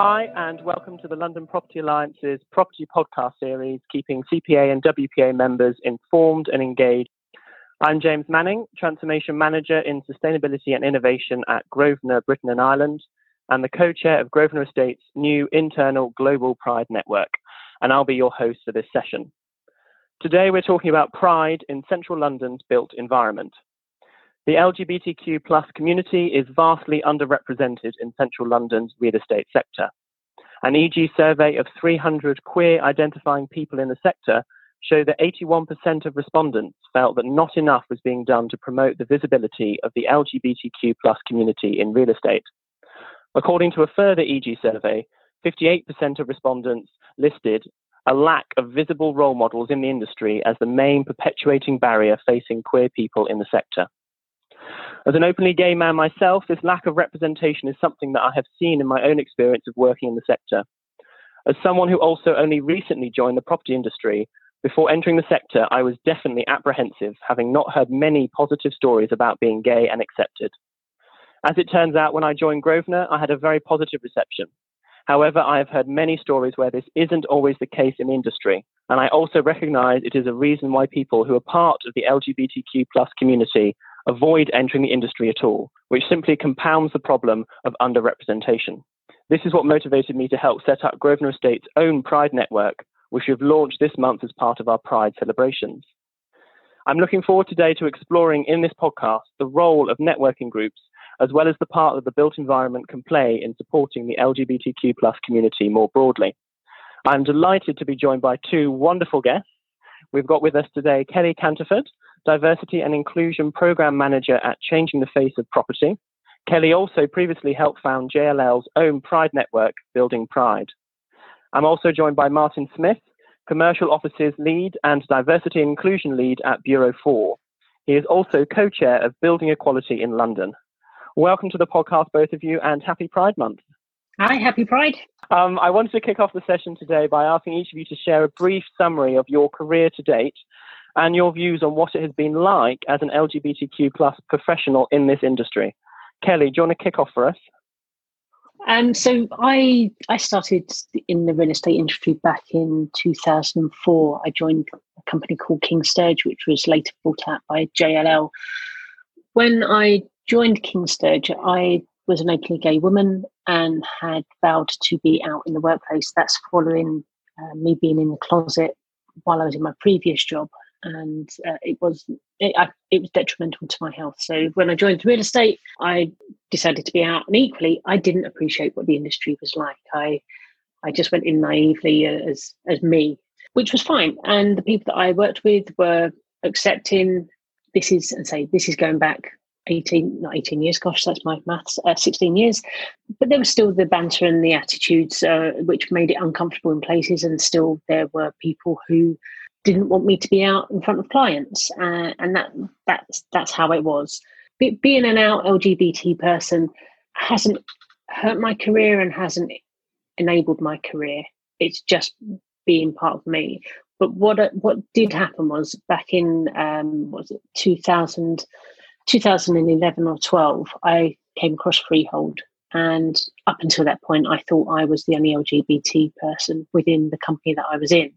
Hi, and welcome to the London Property Alliance's property podcast series, keeping CPA and WPA members informed and engaged. I'm James Manning, Transformation Manager in Sustainability and Innovation at Grosvenor, Britain and Ireland, and the co chair of Grosvenor Estate's new internal Global Pride Network, and I'll be your host for this session. Today, we're talking about pride in central London's built environment. The LGBTQ plus community is vastly underrepresented in central London's real estate sector. An EG survey of 300 queer identifying people in the sector showed that 81% of respondents felt that not enough was being done to promote the visibility of the LGBTQ plus community in real estate. According to a further EG survey, 58% of respondents listed a lack of visible role models in the industry as the main perpetuating barrier facing queer people in the sector. As an openly gay man myself, this lack of representation is something that I have seen in my own experience of working in the sector. As someone who also only recently joined the property industry, before entering the sector, I was definitely apprehensive, having not heard many positive stories about being gay and accepted. As it turns out, when I joined Grosvenor, I had a very positive reception. However, I have heard many stories where this isn't always the case in the industry, and I also recognize it is a reason why people who are part of the LGBTQ plus community avoid entering the industry at all, which simply compounds the problem of underrepresentation. This is what motivated me to help set up Grosvenor Estate's own Pride Network, which we've launched this month as part of our Pride celebrations. I'm looking forward today to exploring in this podcast the role of networking groups, as well as the part that the built environment can play in supporting the LGBTQ community more broadly. I'm delighted to be joined by two wonderful guests. We've got with us today Kelly Canterford, Diversity and Inclusion Program Manager at Changing the Face of Property. Kelly also previously helped found JLL's own Pride network, Building Pride. I'm also joined by Martin Smith, Commercial Offices Lead and Diversity and Inclusion Lead at Buro Four. He is also co chair of Building Equality in London. Welcome to the podcast, both of you, and happy Pride Month. Hi, happy Pride. Um, I wanted to kick off the session today by asking each of you to share a brief summary of your career to date and your views on what it has been like as an LGBTQ plus professional in this industry. Kelly, do you want to kick off for us? Um, so I I started in the real estate industry back in 2004. I joined a company called King Sturge, which was later bought out by JLL. When I joined King Sturge, I was an openly gay woman and had vowed to be out in the workplace. That's following uh, me being in the closet while I was in my previous job and uh, it was it, I, it was detrimental to my health. So when I joined real estate, I decided to be out, and equally, I didn't appreciate what the industry was like. I I just went in naively as as me, which was fine. And the people that I worked with were accepting. This is and say this is going back 18 not 18 years gosh that's my maths uh, 16 years but there was still the banter and the attitudes uh, which made it uncomfortable in places and still there were people who didn't want me to be out in front of clients, uh, and that that's that's how it was. Be, being an out LGBT person hasn't hurt my career and hasn't enabled my career. It's just being part of me. But what what did happen was back in um, was it 2000, 2011 or 12, I came across Freehold. And up until that point, I thought I was the only LGBT person within the company that I was in.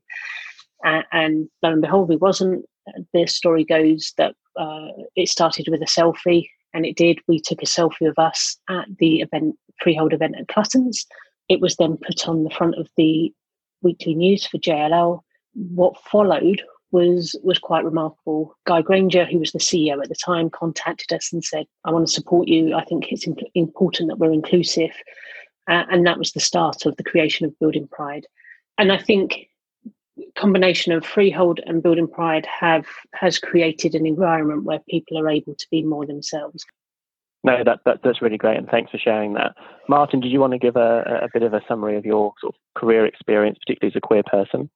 Uh, and lo and behold, we wasn't. The story goes that uh, it started with a selfie, and it did. We took a selfie of us at the event, freehold event at Clutton's. It was then put on the front of the weekly news for JLL. What followed was was quite remarkable. Guy Grainger, who was the CEO at the time, contacted us and said, "I want to support you. I think it's imp- important that we're inclusive," uh, and that was the start of the creation of Building Pride. And I think combination of freehold and building pride have has created an environment where people are able to be more themselves. No that, that that's really great and thanks for sharing that. Martin did you want to give a, a bit of a summary of your sort of career experience particularly as a queer person?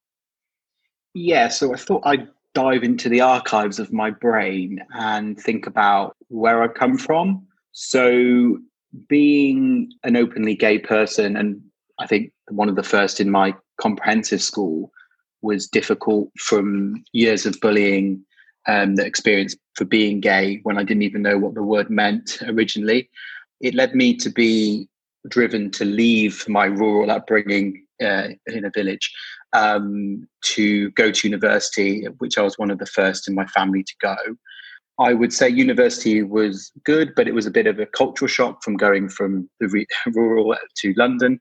Yeah so i thought i'd dive into the archives of my brain and think about where i've come from. So being an openly gay person and i think one of the first in my comprehensive school was difficult from years of bullying um, the experience for being gay when I didn't even know what the word meant originally. It led me to be driven to leave my rural upbringing uh, in a village um, to go to university, which I was one of the first in my family to go. I would say university was good, but it was a bit of a cultural shock from going from the re- rural to London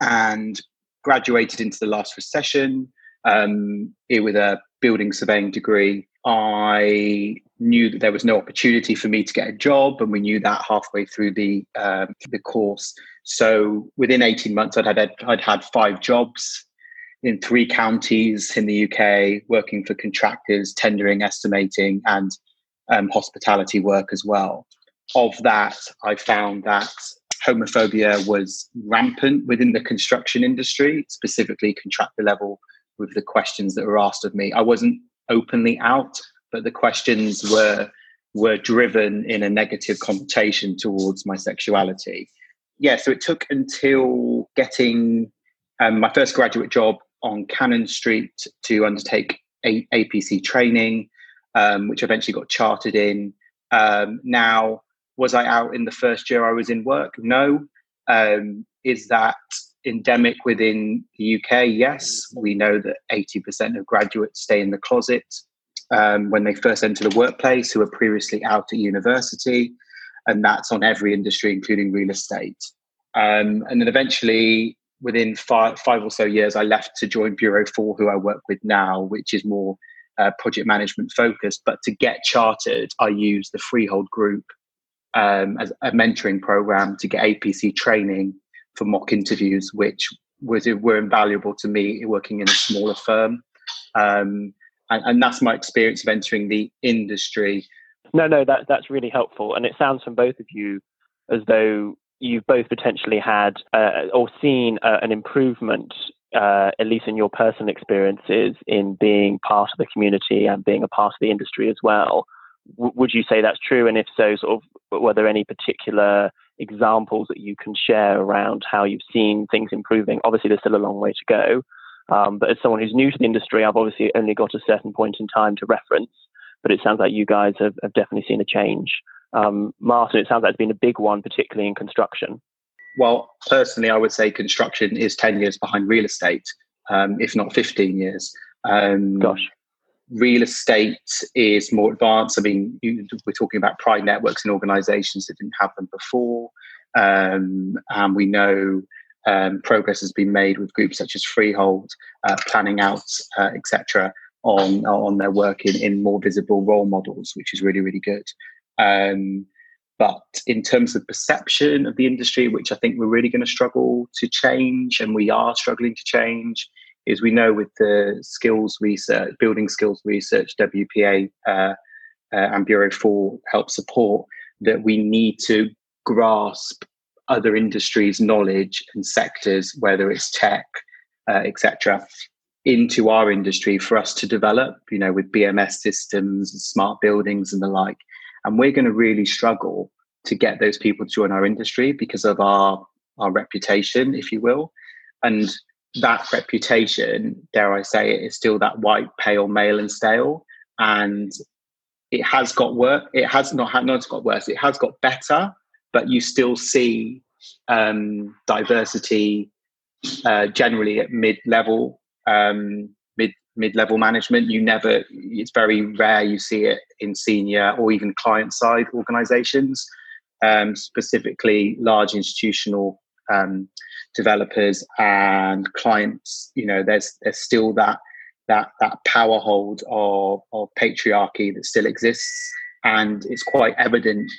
and graduated into the last recession um, with a building surveying degree. I knew that there was no opportunity for me to get a job, and we knew that halfway through the um, the course. So within eighteen months, I'd had I'd had five jobs in three counties in the UK, working for contractors, tendering, estimating, and um, hospitality work as well. Of that, I found that homophobia was rampant within the construction industry, specifically contractor level, with the questions that were asked of me. I wasn't openly out, but the questions were were driven in a negative connotation towards my sexuality. Yeah, so it took until getting um, my first graduate job on Cannon Street to undertake a- APC training, um, which eventually got chartered in. Um, now, was I out in the first year I was in work? No. Um, is that endemic within the UK? Yes. We know that 80% of graduates stay in the closet um, when they first enter the workplace who are previously out at university. And that's on every industry, including real estate. Um, and then eventually, within five, five or so years, I left to join Buro Four, who I work with now, which is more uh, project management focused. But to get chartered, I used the Freehold Group um, as a mentoring program to get APC training for mock interviews, which was were invaluable to me working in a smaller firm. Um, and, and, that's my experience of entering the industry. No, no, that that's really helpful, and it sounds from both of you as though you've both potentially had uh, or seen uh, an improvement, uh, at least in your personal experiences, in being part of the community and being a part of the industry as well. W- would you say that's true? And if so, sort of, were there any particular examples that you can share around how you've seen things improving? Obviously, there's still a long way to go. Um, but as someone who's new to the industry, I've obviously only got a certain point in time to reference. But it sounds like you guys have, have definitely seen a change. Um, Martin, it sounds like it's been a big one, particularly in construction. Well, personally, I would say construction is 10 years behind real estate, um, if not 15 years. Um, Gosh real estate is more advanced. I mean, you, we're talking about pride networks and organizations that didn't have them before. Um, and we know um, progress has been made with groups such as Freehold, uh, Planning Out, uh, etc., on on their work in, in more visible role models, which is really really good. Um, but in terms of perception of the industry, which I think we're really going to struggle to change, and we are struggling to change, is we know with the skills research, building skills research, WPA uh, uh, and Buro Four help support that we need to grasp other industries' knowledge and sectors, whether it's tech, uh, etc., into our industry for us to develop, you know, with BMS systems, smart buildings, and the like. And we're going to really struggle to get those people to join our industry because of our our reputation, if you will. And that reputation, dare I say it, is still that white, pale, male, and stale. And it has got worse. It has not had not got worse. It has got better, but you still see um, diversity uh, generally at mid level, um, mid mid level management. You never. It's very rare you see it in senior or even client side organisations. Um, specifically, large institutional um, developers and clients you know there's there's still that that that power hold of, of patriarchy that still exists. And it's quite evident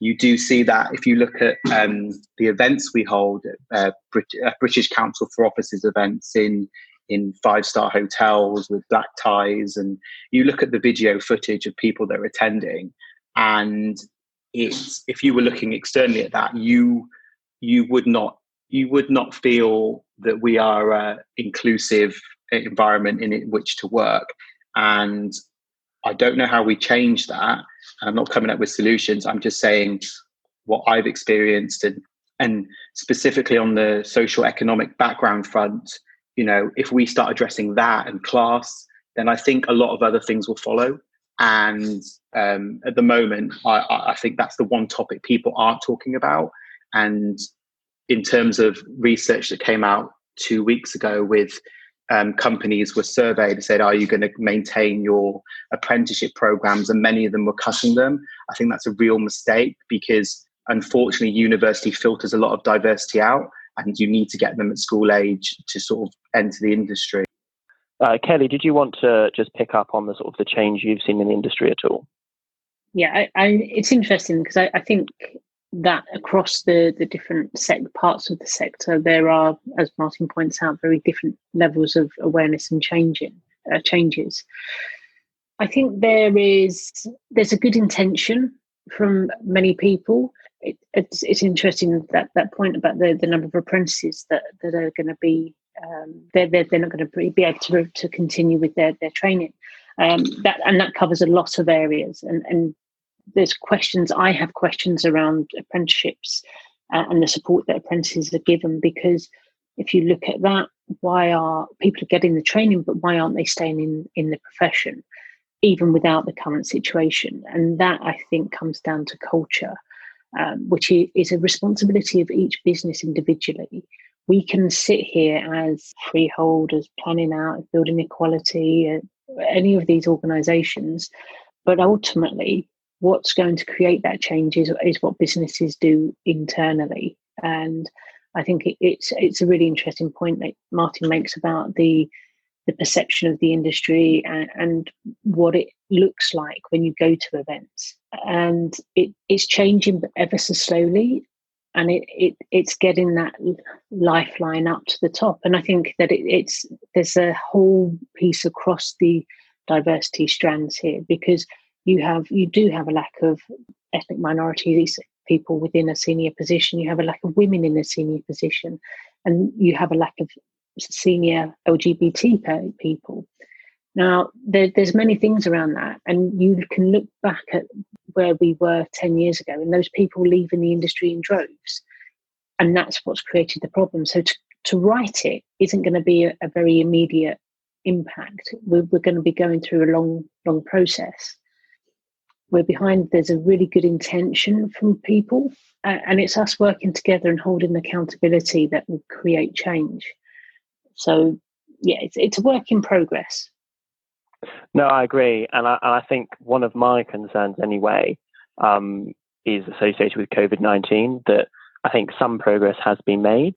you do see that if you look at um, the events we hold uh, Brit- uh, british council for offices events in in five star hotels with black ties. And you look at the video footage of people that are attending. And it's if you were looking externally at that you you would not you would not feel that we are an inclusive environment in which to work. And I don't know how we change that. I'm not coming up with solutions. I'm just saying what I've experienced and and specifically on the social economic background front, you know, if we start addressing that and class, then I think a lot of other things will follow. And um, at the moment, I, I think that's the one topic people aren't talking about. And in terms of research that came out two weeks ago with um, companies were surveyed and said, Are you going to maintain your apprenticeship programs? And many of them were cutting them. I think that's a real mistake because unfortunately, university filters a lot of diversity out, and you need to get them at school age to sort of enter the industry. Uh, Kelly, did you want to just pick up on the sort of the change you've seen in the industry at all? Yeah, I, I, it's interesting because I, I, think that across the the different sec- parts of the sector, there are, as Martin points out, very different levels of awareness and changing uh, changes. I think there is there's a good intention from many people. It, it's, it's interesting that that point about the, the number of apprentices that, that are going to be um, they're, they're, they're not going to be able to, to continue with their, their training. Um, that and that covers a lot of areas and, and there's questions i have questions around apprenticeships uh, and the support that apprentices are given because if you look at that why are people getting the training but why aren't they staying in in the profession even without the current situation? And that i think comes down to culture um, which is a responsibility of each business individually. We can sit here as freeholders planning out building equality uh, any of these organizations but ultimately what's going to create that change is, is what businesses do internally. And I think it, it's it's a really interesting point that Martin makes about the the perception of the industry and, and what it looks like when you go to events. And it, it's changing ever so slowly. And it, it it's getting that lifeline up to the top. And I think that it, it's there's a whole piece across the diversity strands here because you have you do have a lack of ethnic minorities people within a senior position. You have a lack of women in a senior position and you have a lack of senior lgbt people. Now there, there's many things around that and you can look back at where we were 10 years ago and those people leaving the industry in droves and that's what's created the problem. So to, to write it isn't going to be a, a very immediate impact. We're, we're going to be going through a long long process we're behind there's a really good intention from people uh, and it's us working together and holding accountability that will create change. So yeah it's, it's a work in progress. No i agree and i, I think one of my concerns anyway um, is associated with covid-19 that i think some progress has been made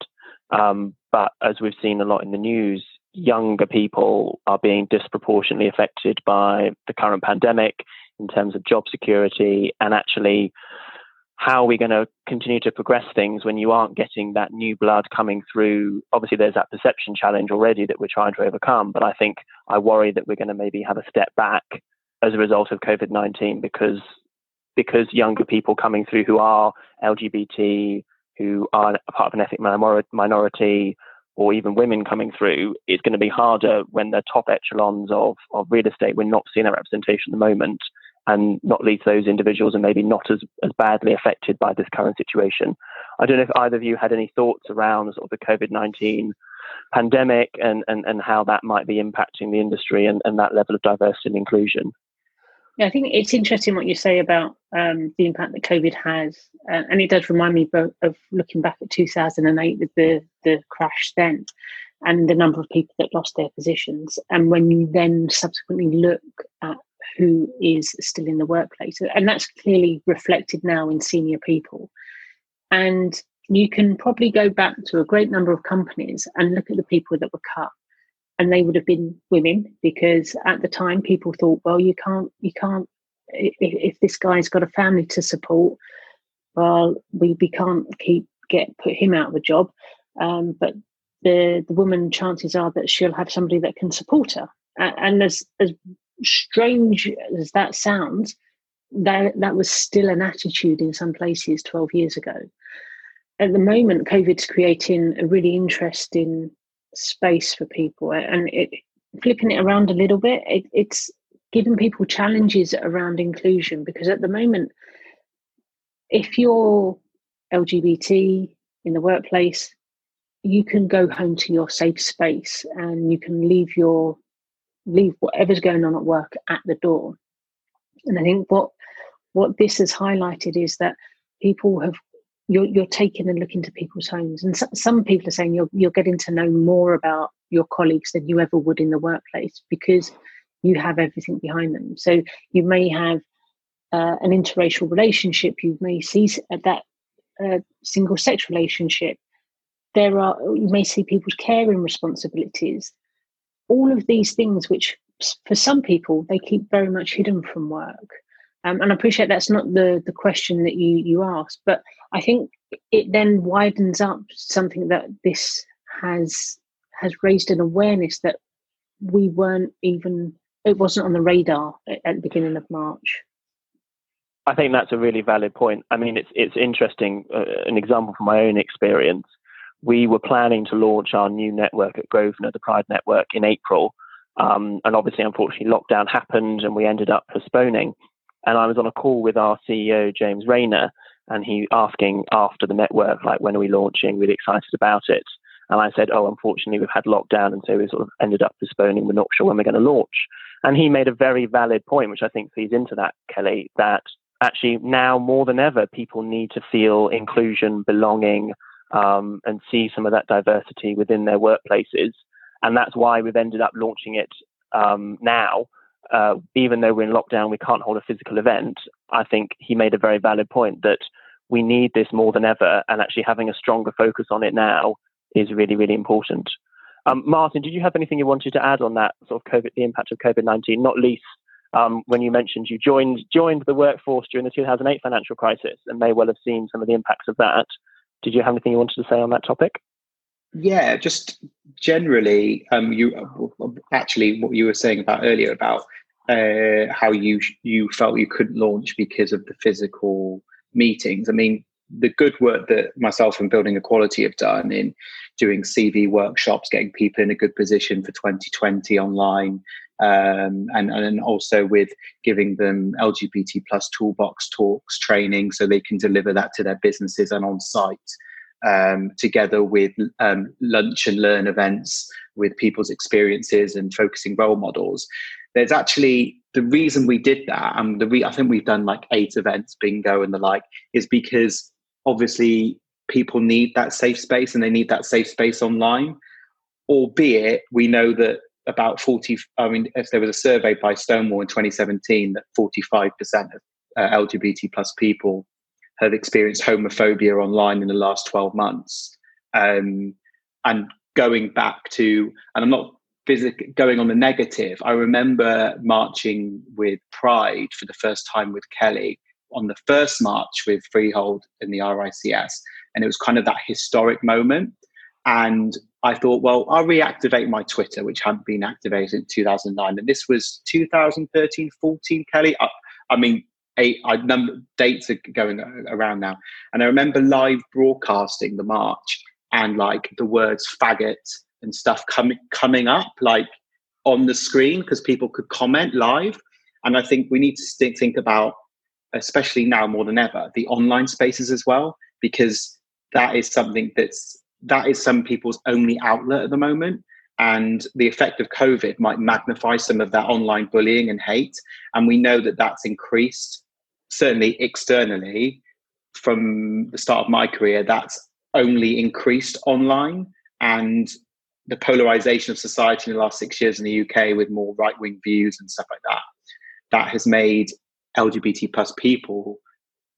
um, but as we've seen a lot in the news younger people are being disproportionately affected by the current pandemic in terms of job security and actually how are we going to continue to progress things when you aren't getting that new blood coming through? Obviously, there's that perception challenge already that we're trying to overcome, but I think I worry that we're going to maybe have a step back as a result of COVID 19 because because younger people coming through who are LGBT, who are a part of an ethnic minority, or even women coming through, it's going to be harder when the top echelons of, of real estate, we're not seeing that representation at the moment and not least those individuals are maybe not as, as badly affected by this current situation. I don't know if either of you had any thoughts around sort of the COVID 19 pandemic and, and, and how that might be impacting the industry and, and that level of diversity and inclusion. Yeah, I think it's interesting what you say about um, the impact that COVID has, uh, and it does remind me of, looking back at 2008 with the the crash then, and the number of people that lost their positions. And when you then subsequently look at who is still in the workplace. And that's clearly reflected now in senior people. And you can probably go back to a great number of companies and look at the people that were cut. And they would have been women because at the time people thought, well, you can't, you can't, if, if this guy's got a family to support, well, we, we can't keep get put him out of a job. Um, but the the woman, chances are that she'll have somebody that can support her. And as as strange as that sounds, that that was still an attitude in some places 12 years ago. At the moment, COVID's creating a really interesting space for people, and it, flipping it around a little bit, it, it's giving people challenges around inclusion because at the moment, if you're LGBT in the workplace, you can go home to your safe space and you can leave your leave whatever's going on at work at the door. And I think what what this has highlighted is that people have you're you're taking and looking to people's homes, and so, some people are saying you're you're getting to know more about your colleagues than you ever would in the workplace because you have everything behind them. So you may have uh, an interracial relationship, you may see that uh, single sex relationship. There are you may see people's caring responsibilities. All of these things, which for some people they keep very much hidden from work. Um, and I appreciate that's not the the question that you you asked, but I think it then widens up something that this has has raised an awareness that we weren't even it wasn't on the radar at the beginning of March. I think that's a really valid point. I mean, it's it's interesting. Uh, an example from my own experience, we were planning to launch our new network at Grosvenor, the Pride Network, in April, um, and obviously, unfortunately, lockdown happened, and we ended up postponing. And I was on a call with our CEO James Raynor, and he asking after the network, like, when are we launching? Really excited about it. And I said, oh, unfortunately, we've had lockdown, and so we sort of ended up postponing. We're not sure when we're going to launch. And he made a very valid point, which I think feeds into that, Kelly, that actually now more than ever, people need to feel inclusion, belonging, um, and see some of that diversity within their workplaces. And that's why we've ended up launching it um, now. Uh, even though we're in lockdown, we can't hold a physical event. I think he made a very valid point that we need this more than ever, and actually having a stronger focus on it now is really, really important. Um, Martin, did you have anything you wanted to add on that sort of COVID, the impact of COVID nineteen, not least um, when you mentioned you joined joined the workforce during the 2008 financial crisis and may well have seen some of the impacts of that. Did you have anything you wanted to say on that topic? Yeah, just generally, um, you actually what you were saying about earlier about uh, how you you felt you couldn't launch because of the physical meetings. I mean, the good work that myself and Building Equality have done in doing CV workshops, getting people in a good position for 2020 online, um, and, and also with giving them LGBT plus toolbox talks training so they can deliver that to their businesses and on site. Um, together with um, lunch and learn events with people's experiences and focusing role models. There's actually the reason we did that, and the re- I think we've done like eight events, bingo and the like, is because obviously people need that safe space and they need that safe space online. Albeit we know that about 40 i mean if there was a survey by stonewall in 2017 that 45% of uh, lgbt plus people have experienced homophobia online in the last 12 months. Um, and going back to and i'm not going on the negative i remember marching with pride for the first time with kelly on the first march with freehold and the rics and it was kind of that historic moment and I thought, well, I'll reactivate my Twitter, which hadn't been activated in 2009. And this was 2013, 14, Kelly. I, I mean, eight, I number dates are going around now. And I remember live broadcasting the march and like the words faggot and stuff coming coming up like on the screen because people could comment live. And I think we need to think about, especially now more than ever, the online spaces as well, because that is something that's that is some people's only outlet at the moment. And the effect of COVID might magnify some of that online bullying and hate. And we know that that's increased, certainly externally, from the start of my career, that's only increased online. And the polarization of society in the last six years in the UK with more right wing views and stuff like that, that has made LGBT plus people,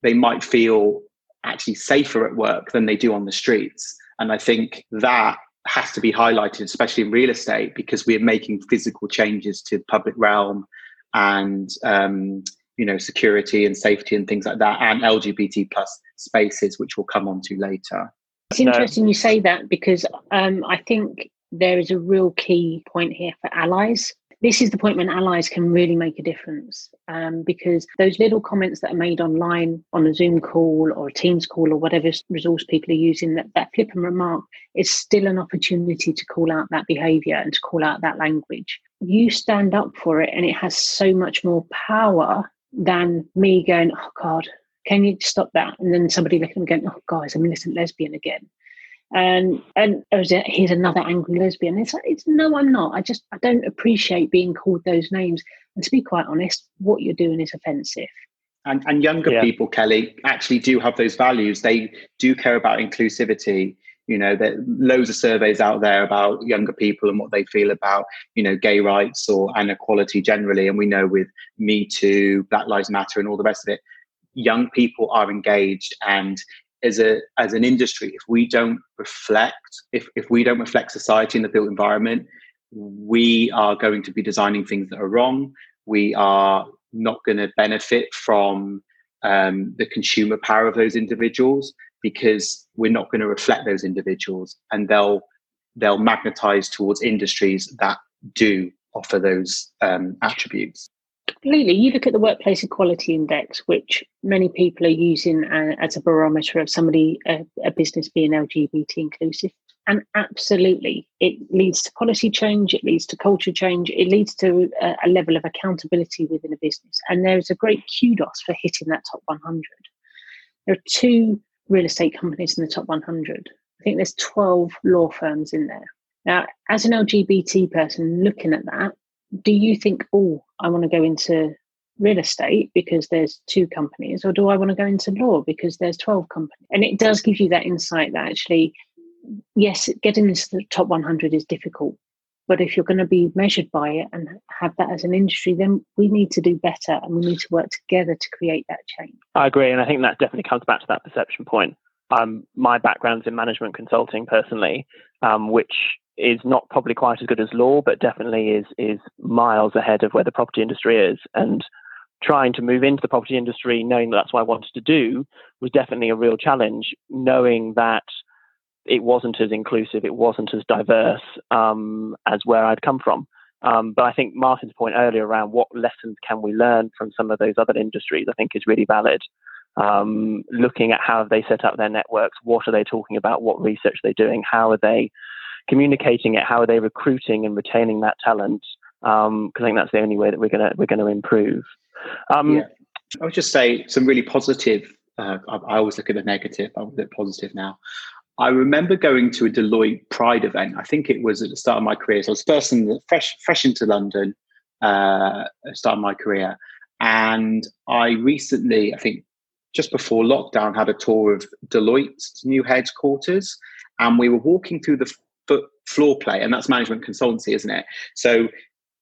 they might feel actually safer at work than they do on the streets. And I think that has to be highlighted, especially in real estate, because we're making physical changes to the public realm and um, you know security and safety and things like that, and LGBT plus spaces, which we'll come on to later. It's interesting you say that because um, I think there is a real key point here for allies this is the point when allies can really make a difference um, because those little comments that are made online on a Zoom call or a Teams call or whatever resource people are using, that, that flip and remark is still an opportunity to call out that behavior and to call out that language. You stand up for it and it has so much more power than me going, oh God, can you stop that? And then somebody looking and going, oh guys, I'm an lesbian again Um, and oh, and he's another angry lesbian. It's like, it's no, I'm not. I just I don't appreciate being called those names. And to be quite honest, what you're doing is offensive. And, and younger yeah. people, Kelly, actually do have those values. They do care about inclusivity. You know, there loads of surveys out there about younger people and what they feel about, you know, gay rights or inequality generally. And we know with Me Too, Black Lives Matter, and all the rest of it, young people are engaged. And as a as an industry, if we don't reflect, if if we don't reflect society in the built environment, we are going to be designing things that are wrong. We are not going to benefit from um, the consumer power of those individuals because we're not going to reflect those individuals and they'll they'll magnetize towards industries that do offer those um, attributes completely you look at the workplace equality index which many people are using uh, as a barometer of somebody a, a business being lgbt inclusive and absolutely it leads to policy change it leads to culture change it leads to a, a level of accountability within a business and there's a great kudos for hitting that top 100 there are two real estate companies in the top 100. I think there's 12 law firms in there. Now, as an LGBT person looking at that, do you think, oh, I want to go into real estate because there's two companies, or do I want to go into law because there's 12 companies? And it does give you that insight that actually, yes, getting into the top 100 is difficult. But if you're going to be measured by it and have that as an industry, then we need to do better and we need to work together to create that change. I agree. And I think that definitely comes back to that perception point. Um, my background's in management consulting personally, um, which is not probably quite as good as law, but definitely is is miles ahead of where the property industry is. And trying to move into the property industry, knowing that that's what I wanted to do, was definitely a real challenge. Knowing that it wasn't as inclusive, it wasn't as diverse um, as where I'd come from. Um, but I think Martin's point earlier around what lessons can we learn from some of those other industries, I think is really valid. Um, looking at how they set up their networks, what are they talking about, what research they're doing, how are they communicating it, how are they recruiting and retaining that talent? Because um, I think that's the only way that we're gonna we're gonna improve. Um, yeah. I would just say some really positive. Uh, I, I, always look at the negative. I'm a positive now. I remember going to a Deloitte Pride event. I think it was at the start of my career. So I was first in the, fresh, fresh into London, uh, start of my career. And I recently, I think just before lockdown, had a tour of Deloitte's new headquarters. And we were walking through the foot floor play, and that's management consultancy, isn't it? So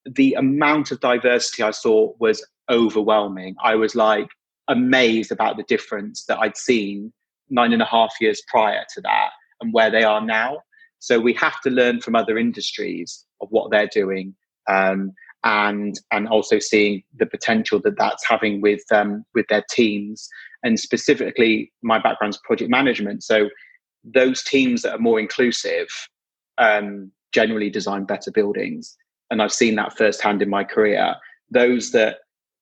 the amount of diversity I saw was overwhelming. I was like amazed about the difference that I'd seen nine and a half years prior to that and where they are now. So we have to learn from other industries of what they're doing, um, and and also seeing the potential that that's having with um, with their teams. And specifically, my background's project management. So those teams that are more inclusive um, generally design better buildings, and I've seen that firsthand in my career. Those that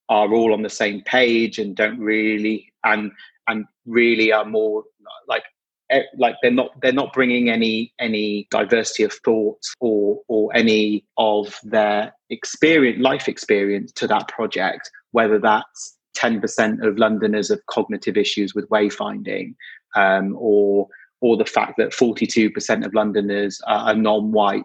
are all on the same page and don't really and and really are more like eh, like they're not they're not bringing any any diversity of thought or or any of their experience life experience to that project whether that's 10% of londoners have cognitive issues with wayfinding um, or or the fact that 42% of londoners are, non-white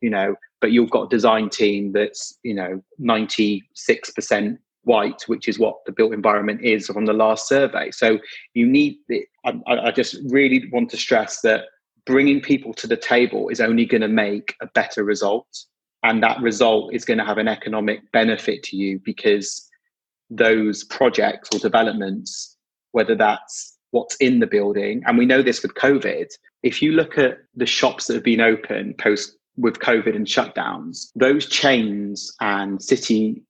you know but you've got a design team that's you know 96% white, which is what the built environment is from the last survey. So you need, I, I just really want to stress that bringing people to the table is only going to make a better result. And that result is going to have an economic benefit to you because those projects or developments, whether that's what's in the building, and we know this with COVID, if you look at the shops that have been open post with COVID and shutdowns, those chains and city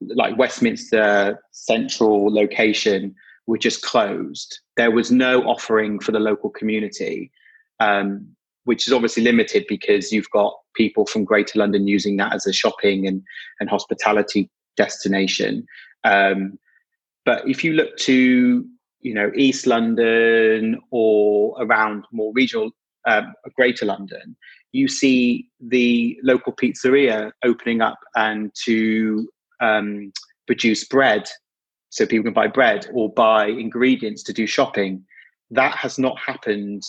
like Westminster central location were just closed. There was no offering for the local community, um, which is obviously limited because you've got people from Greater London using that as a shopping and, and hospitality destination. Um, but if you look to you know East London or around more regional um, Greater London, you see the local pizzeria opening up and to um, produce bread so people can buy bread or buy ingredients to do shopping. That has not happened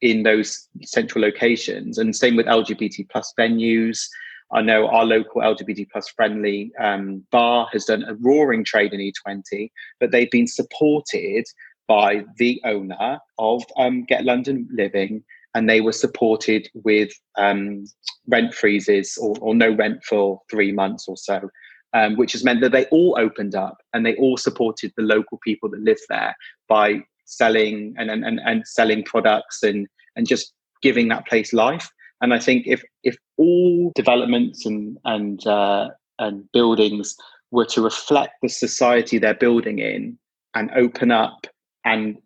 in those central locations. And same with LGBT plus venues. I know our local LGBT plus friendly um, bar has done a roaring trade in E20, but they've been supported by the owner of um, Get London Living, and they were supported with um, rent freezes or, or, no rent for three months or so, um, which has meant that they all opened up and they all supported the local people that live there by selling and, and, and selling products and, and just giving that place life. And I think if if all developments and and uh, and buildings were to reflect the society they're building in and open up and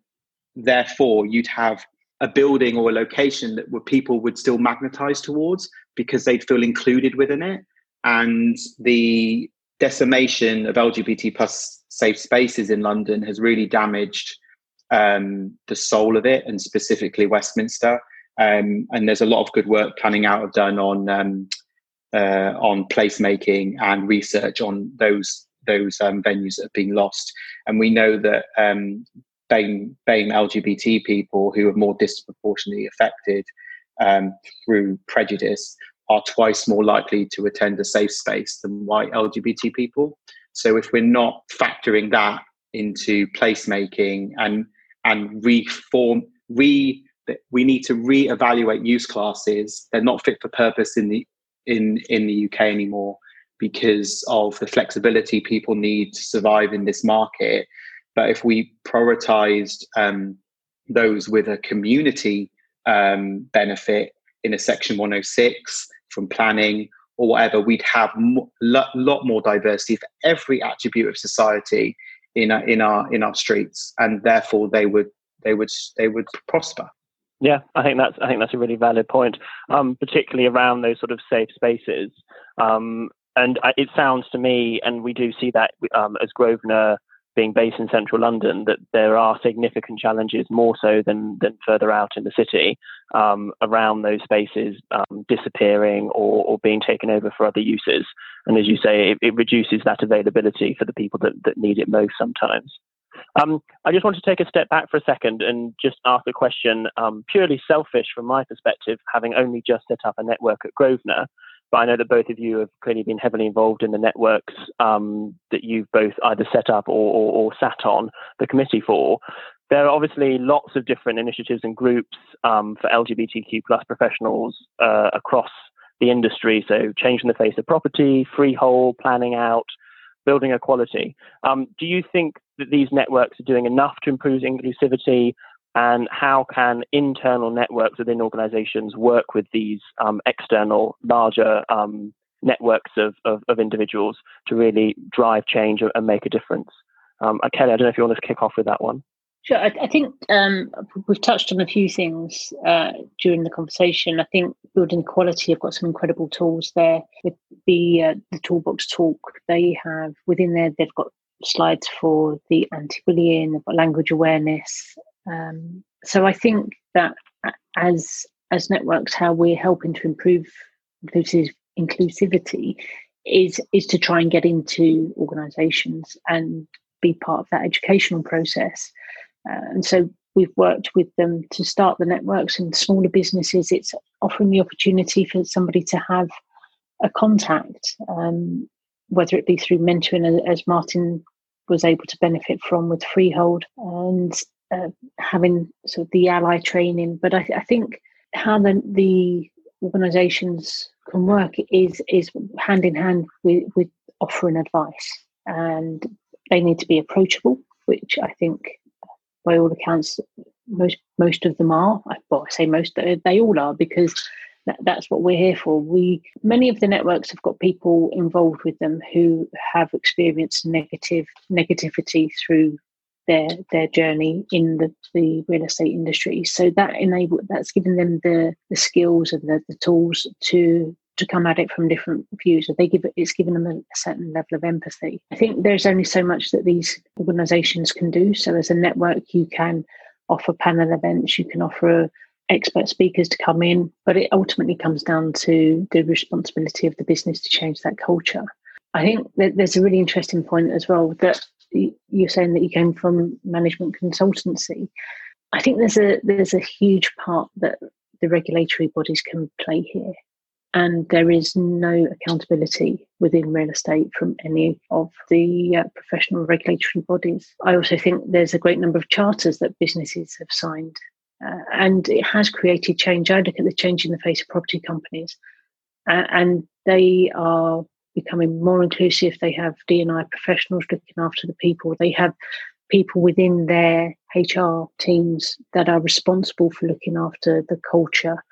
therefore you'd have a building or a location that where people would still magnetize towards because they'd feel included within it and the decimation of lgbt plus safe spaces in london has really damaged um, the soul of it and specifically westminster um, and there's a lot of good work planning out of done on um, uh, on placemaking and research on those those um, venues that have been lost and we know that um, BAME, BAME LGBT people who are more disproportionately affected um, through prejudice are twice more likely to attend a safe space than white LGBT people. So if we're not factoring that into placemaking and and reform, re we need to re-evaluate use classes. They're not fit for purpose in the in in the UK anymore because of the flexibility people need to survive in this market but if we prioritized um, those with a community um, benefit in a Section 106 from planning or whatever, we'd have a mo- lot more diversity for every attribute of society in our, in our in our streets, and therefore they would they would they would prosper. Yeah, I think that's I think that's a really valid point, um, particularly around those sort of safe spaces. Um, and it sounds to me, and we do see that um, as Grosvenor being based in central London, that there are significant challenges, more so than, than further out in the city, um, around those spaces um, disappearing or, or, being taken over for other uses. And as you say, it, it reduces that availability for the people that, that need it most sometimes. Um, I just want to take a step back for a second and just ask a question, um, purely selfish from my perspective, having only just set up a network at Grosvenor but I know that both of you have clearly been heavily involved in the networks um, that you've both either set up or, or, or, sat on the committee for. There are obviously lots of different initiatives and groups um, for LGBTQ plus professionals uh, across the industry. So, changing the face of property, freehold, planning out, building equality. Um, do you think that these networks are doing enough to improve inclusivity? and how can internal networks within organizations work with these um, external larger um, networks of, of, of, individuals to really drive change and make a difference um, kelly i don't know if you want to kick off with that one Sure. I, I think um, we've touched on a few things uh, during the conversation. I think Building Equality have got some incredible tools there. With the uh, the toolbox talk, they have within there they've got slides for the anti-bullying, they've got language awareness, um, so I think that as as networks, how we're helping to improve inclusive inclusivity is is to try and get into organisations and be part of that educational process. Uh, and so we've worked with them to start the networks and smaller businesses. It's offering the opportunity for somebody to have a contact, um, whether it be through mentoring, as Martin was able to benefit from with Freehold, and uh, having sort of the ally training. But I, I think how the, the organisations can work is is hand in hand with, with offering advice, and they need to be approachable, which I think, by all accounts, most most of them are. Well, I say most; they all are because that, that's what we're here for. We many of the networks have got people involved with them who have experienced negative negativity through their their journey in the, the real estate industry. So that enable that's given them the the skills and the, the tools to to come at it from different views. So they give it, it's given them a, a, certain level of empathy. I think there's only so much that these organisations can do. So as a network, you can offer panel events, you can offer expert speakers to come in, but it ultimately comes down to the responsibility of the business to change that culture. I think that there's a really interesting point as well that you're saying that you came from management consultancy. I think there's a there's a huge part that the regulatory bodies can play here. And there is no accountability within real estate from any of the uh, professional regulatory bodies. I also think there's a great number of charters that businesses have signed, uh, and it has created change. I look at the change in the face of property companies, uh, and they are becoming more inclusive. They have D&I professionals looking after the people. They have people within their HR teams that are responsible for looking after the culture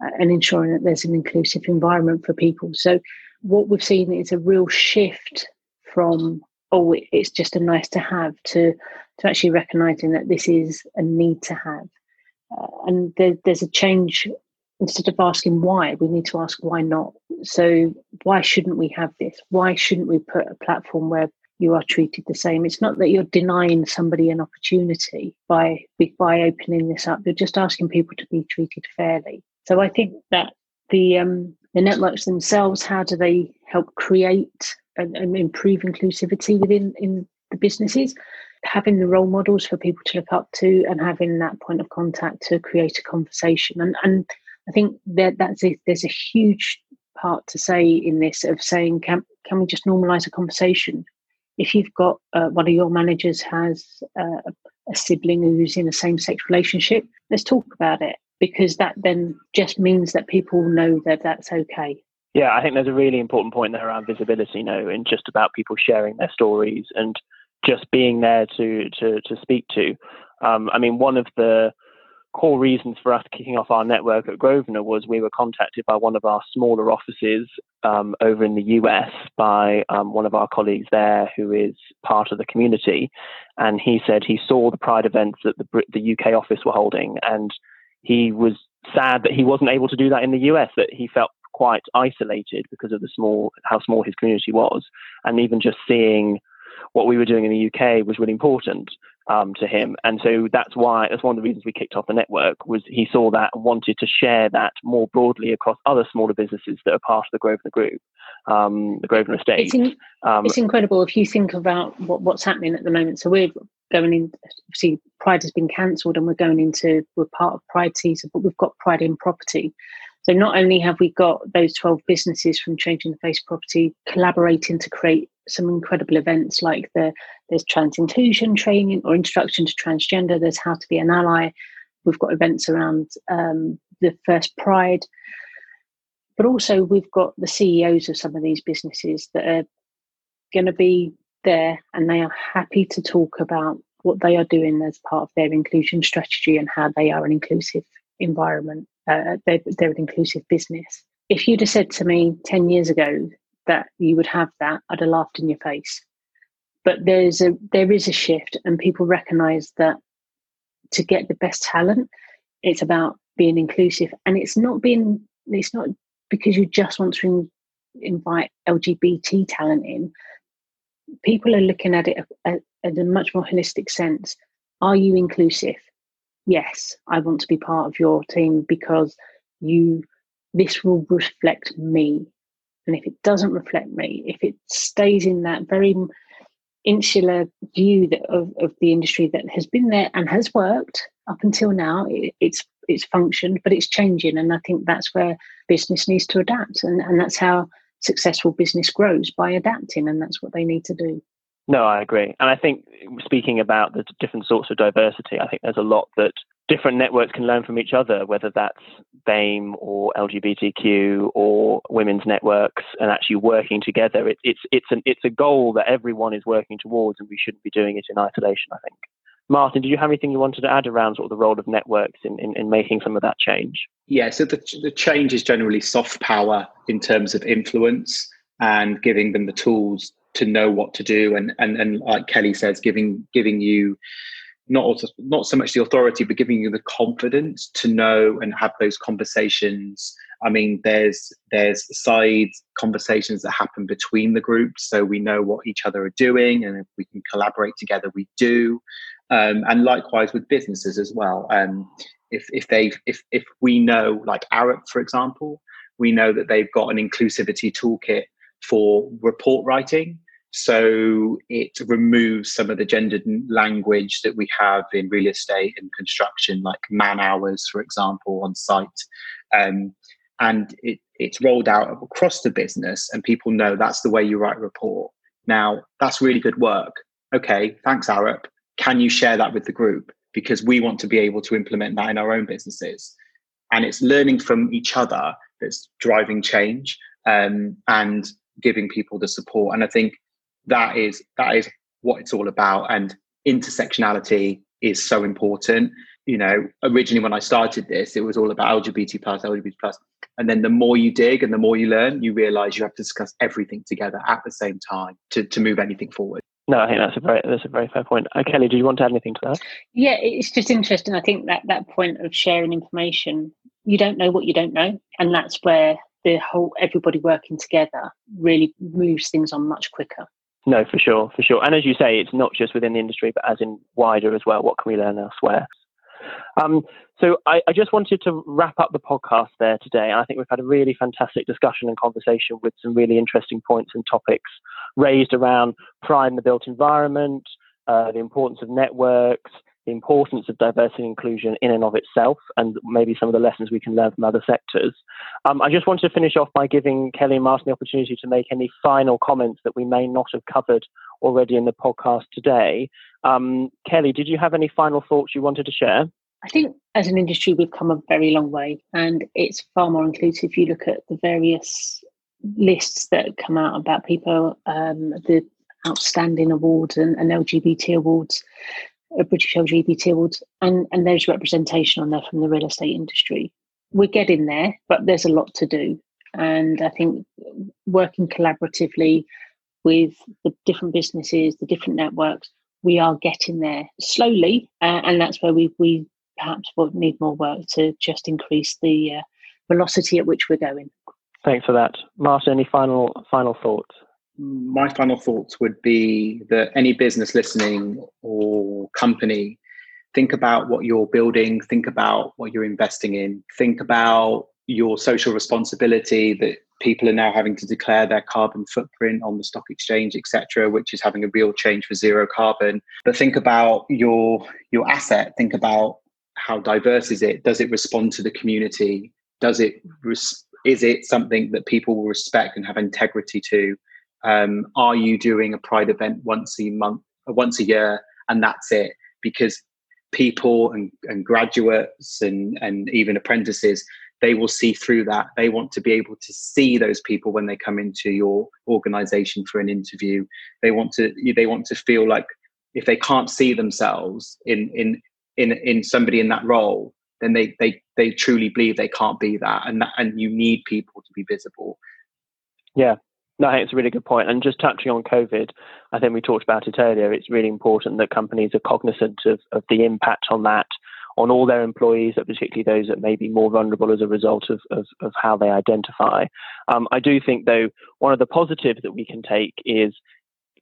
and ensuring that there's an inclusive environment for people. So, what we've seen is a real shift from oh, it's just a nice to have to to actually recognizing that this is a need to have, uh, and there, there's a change. Instead of asking why, we need to ask why not. So, why shouldn't we have this? Why shouldn't we put a platform where you are treated the same. It's not that you're denying somebody an opportunity by by opening this up. You're just asking people to be treated fairly. So I think that the um, the networks themselves, how do they help create and, and improve inclusivity within in the businesses? Having the role models for people to look up to and having that point of contact to create a conversation. And and I think that that's a, there's a huge part to say in this of saying can can we just normalize a conversation if you've got uh, one of your managers has uh, a sibling who's in a same-sex relationship let's talk about it because that then just means that people know that that's okay. Yeah, I think there's a really important point there around visibility, you know, and just about people sharing their stories and just being there to to to speak to. Um, I mean, one of the core reasons for us kicking off our network at Grosvenor was we were contacted by one of our smaller offices um, over in the US by um, one of our colleagues there who is part of the community, and he said he saw the Pride events that the the UK office were holding and he was sad that he wasn't able to do that in the US, that he felt quite isolated because of the small how small his community was. And even just seeing what we were doing in the UK was really important um, to him. And so that's why that's one of the reasons we kicked off the network was he saw that and wanted to share that more broadly across other smaller businesses that are part of the Grosvenor Group, um, the Grosvenor Estate. It's, in, um, it's incredible if you think about what, what's happening at the moment. So we're going in. See, Pride has been cancelled, and we're going into we're part of Pride season, but we've got Pride in property. So not only have we got those 12 businesses from Changing the Face Property collaborating to create some incredible events like the there's trans inclusion training or introduction to transgender, there's how to be an ally. We've got events around um, the first Pride, but also we've got the CEOs of some of these businesses that are going to be there and they are happy to talk about what they are doing as part of their inclusion strategy and how they are an inclusive environment. Uh, they're, they're an inclusive business. If you'd have said to me 10 years ago that you would have that, I'd have laughed in your face. But there's a there is a shift, and people recognise that to get the best talent, it's about being inclusive, and it's not being it's not because you just want to invite LGBT talent in people are looking at it at a much more holistic sense. Are you inclusive? Yes, I want to be part of your team because you this will reflect me. And if it doesn't reflect me, if it stays in that very insular view that, of, of the industry that has been there and has worked up until now, it, it's it's functioned, but it's changing. And I think that's where business needs to adapt. And, and that's how successful business grows by adapting, and that's what they need to do. No, I agree. And I think speaking about the different sorts of diversity, I think there's a lot that different networks can learn from each other, whether that's BAME or LGBTQ or women's networks, and actually working together. It, it's it's an it's a goal that everyone is working towards, and we shouldn't be doing it in isolation. I think. Martin, did you have anything you wanted to add around sort of the role of networks in, in, in making some of that change? Yeah, so the, the change is generally soft power in terms of influence and giving them the tools to know what to do and and, and like Kelly says, giving giving you not not so much the authority, but giving you the confidence to know and have those conversations. I mean, there's there's side conversations that happen between the groups, so we know what each other are doing, and if we can collaborate together, we do um, and likewise with businesses as well. Um, if if they if if we know like Arup, for example, we know that they've got an inclusivity toolkit for report writing. So it removes some of the gendered language that we have in real estate and construction, like man hours, for example, on site. Um, and it, it's rolled out across the business and people know that's the way you write report. Now, that's really good work. Okay, thanks, Arup. Can you share that with the group? Because we want to be able to implement that in our own businesses. And it's learning from each other that's driving change um, and giving people the support. And I think that is that is what it's all about. And intersectionality is so important. You know, originally when I started this, it was all about LGBT plus, LGBT plus. And then the more you dig and the more you learn, you realize you have to discuss everything together at the same time to, to move anything forward. No, I think that's a very that's a very fair point. Uh, Kelly, do you want to add anything to that? Yeah, it's just interesting. I think that that point of sharing information, you don't know what you don't know, and that's where the whole everybody working together really moves things on much quicker. No, for sure, for sure. And as you say, it's not just within the industry, but as in wider as well. What can we learn elsewhere? Um, so I, I, just wanted to wrap up the podcast there today. I think we've had a really fantastic discussion and conversation with some really interesting points and topics raised around pride in the built environment, uh, the importance of networks, the importance of diversity and inclusion in and of itself, and maybe some of the lessons we can learn from other sectors. Um, I just wanted to finish off by giving Kelly and Martin the opportunity to make any final comments that we may not have covered already in the podcast today. Um, Kelly, did you have any final thoughts you wanted to share? I think as an industry, we've come a very long way, and it's far more inclusive. You look at the various lists that come out about people, um, the outstanding awards and, and LGBT awards a British LGBT Awards, and, and there's representation on there from the real estate industry. We're getting there, but there's a lot to do. And I think working collaboratively with the different businesses, the different networks, we are getting there slowly. Uh, and that's where we, we perhaps will need more work to just increase the uh, velocity at which we're going. Thanks for that. Martin, any final final thoughts? my final thoughts would be that any business listening or company think about what you're building think about what you're investing in think about your social responsibility that people are now having to declare their carbon footprint on the stock exchange etc which is having a real change for zero carbon. But think about your your asset. Think about how diverse is it? Does it respond to the community? Does it res- is it something that people will respect and have integrity to? Um, are you doing a pride event once a month once a year and that's it? Because people and, and graduates and, and even apprentices they will see through that. They want to be able to see those people when they come into your organization for an interview. They want to they want to feel like if they can't see themselves in in in in somebody in that role then they they they truly believe they can't be that and that and you need people to be visible. Yeah. No, it's a really good point. And just touching on COVID, I think we talked about it earlier. It's really important that companies are cognizant of, of the impact on that on all their employees, but particularly those that may be more vulnerable as a result of, of, of how they identify. Um, I do think, though, one of the positives that we can take is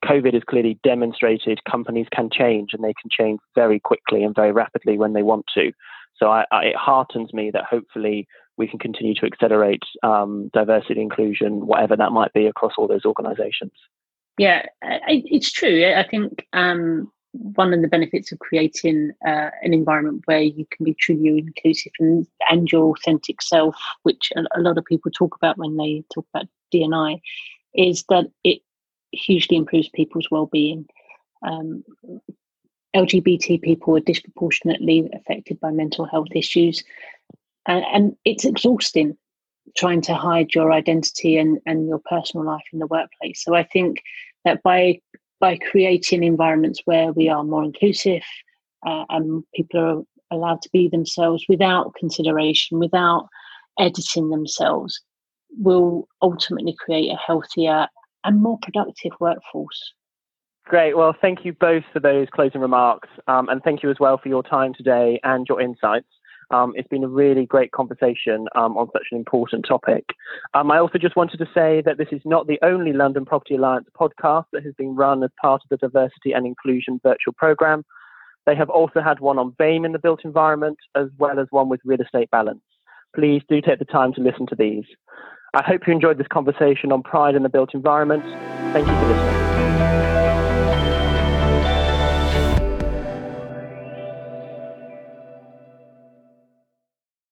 COVID has clearly demonstrated companies can change and they can change very quickly and very rapidly when they want to. So I, I, it heartens me that hopefully we can continue to accelerate um, diversity inclusion, whatever that might be, across all those organisations. Yeah, it's true. I think um, one of the benefits of creating uh, an environment where you can be truly inclusive and, and your authentic self, which a, lot of people talk about when they talk about DNI, is that it hugely improves people's well-being. Um, LGBT people are disproportionately affected by mental health issues and, and it's exhausting trying to hide your identity and, and your personal life in the workplace. So I think that by by creating environments where we are more inclusive uh, and people are allowed to be themselves without consideration, without editing themselves, will ultimately create a healthier and more productive workforce. Great. Well, thank you both for those closing remarks. Um, and thank you as well for your time today and your insights. Um, it's been a really great conversation um, on such an important topic. Um, I also just wanted to say that this is not the only London Property Alliance podcast that has been run as part of the Diversity and Inclusion virtual programme. They have also had one on BAME in the built environment, as well as one with real estate balance. Please do take the time to listen to these. I hope you enjoyed this conversation on pride in the built environment. Thank you for listening.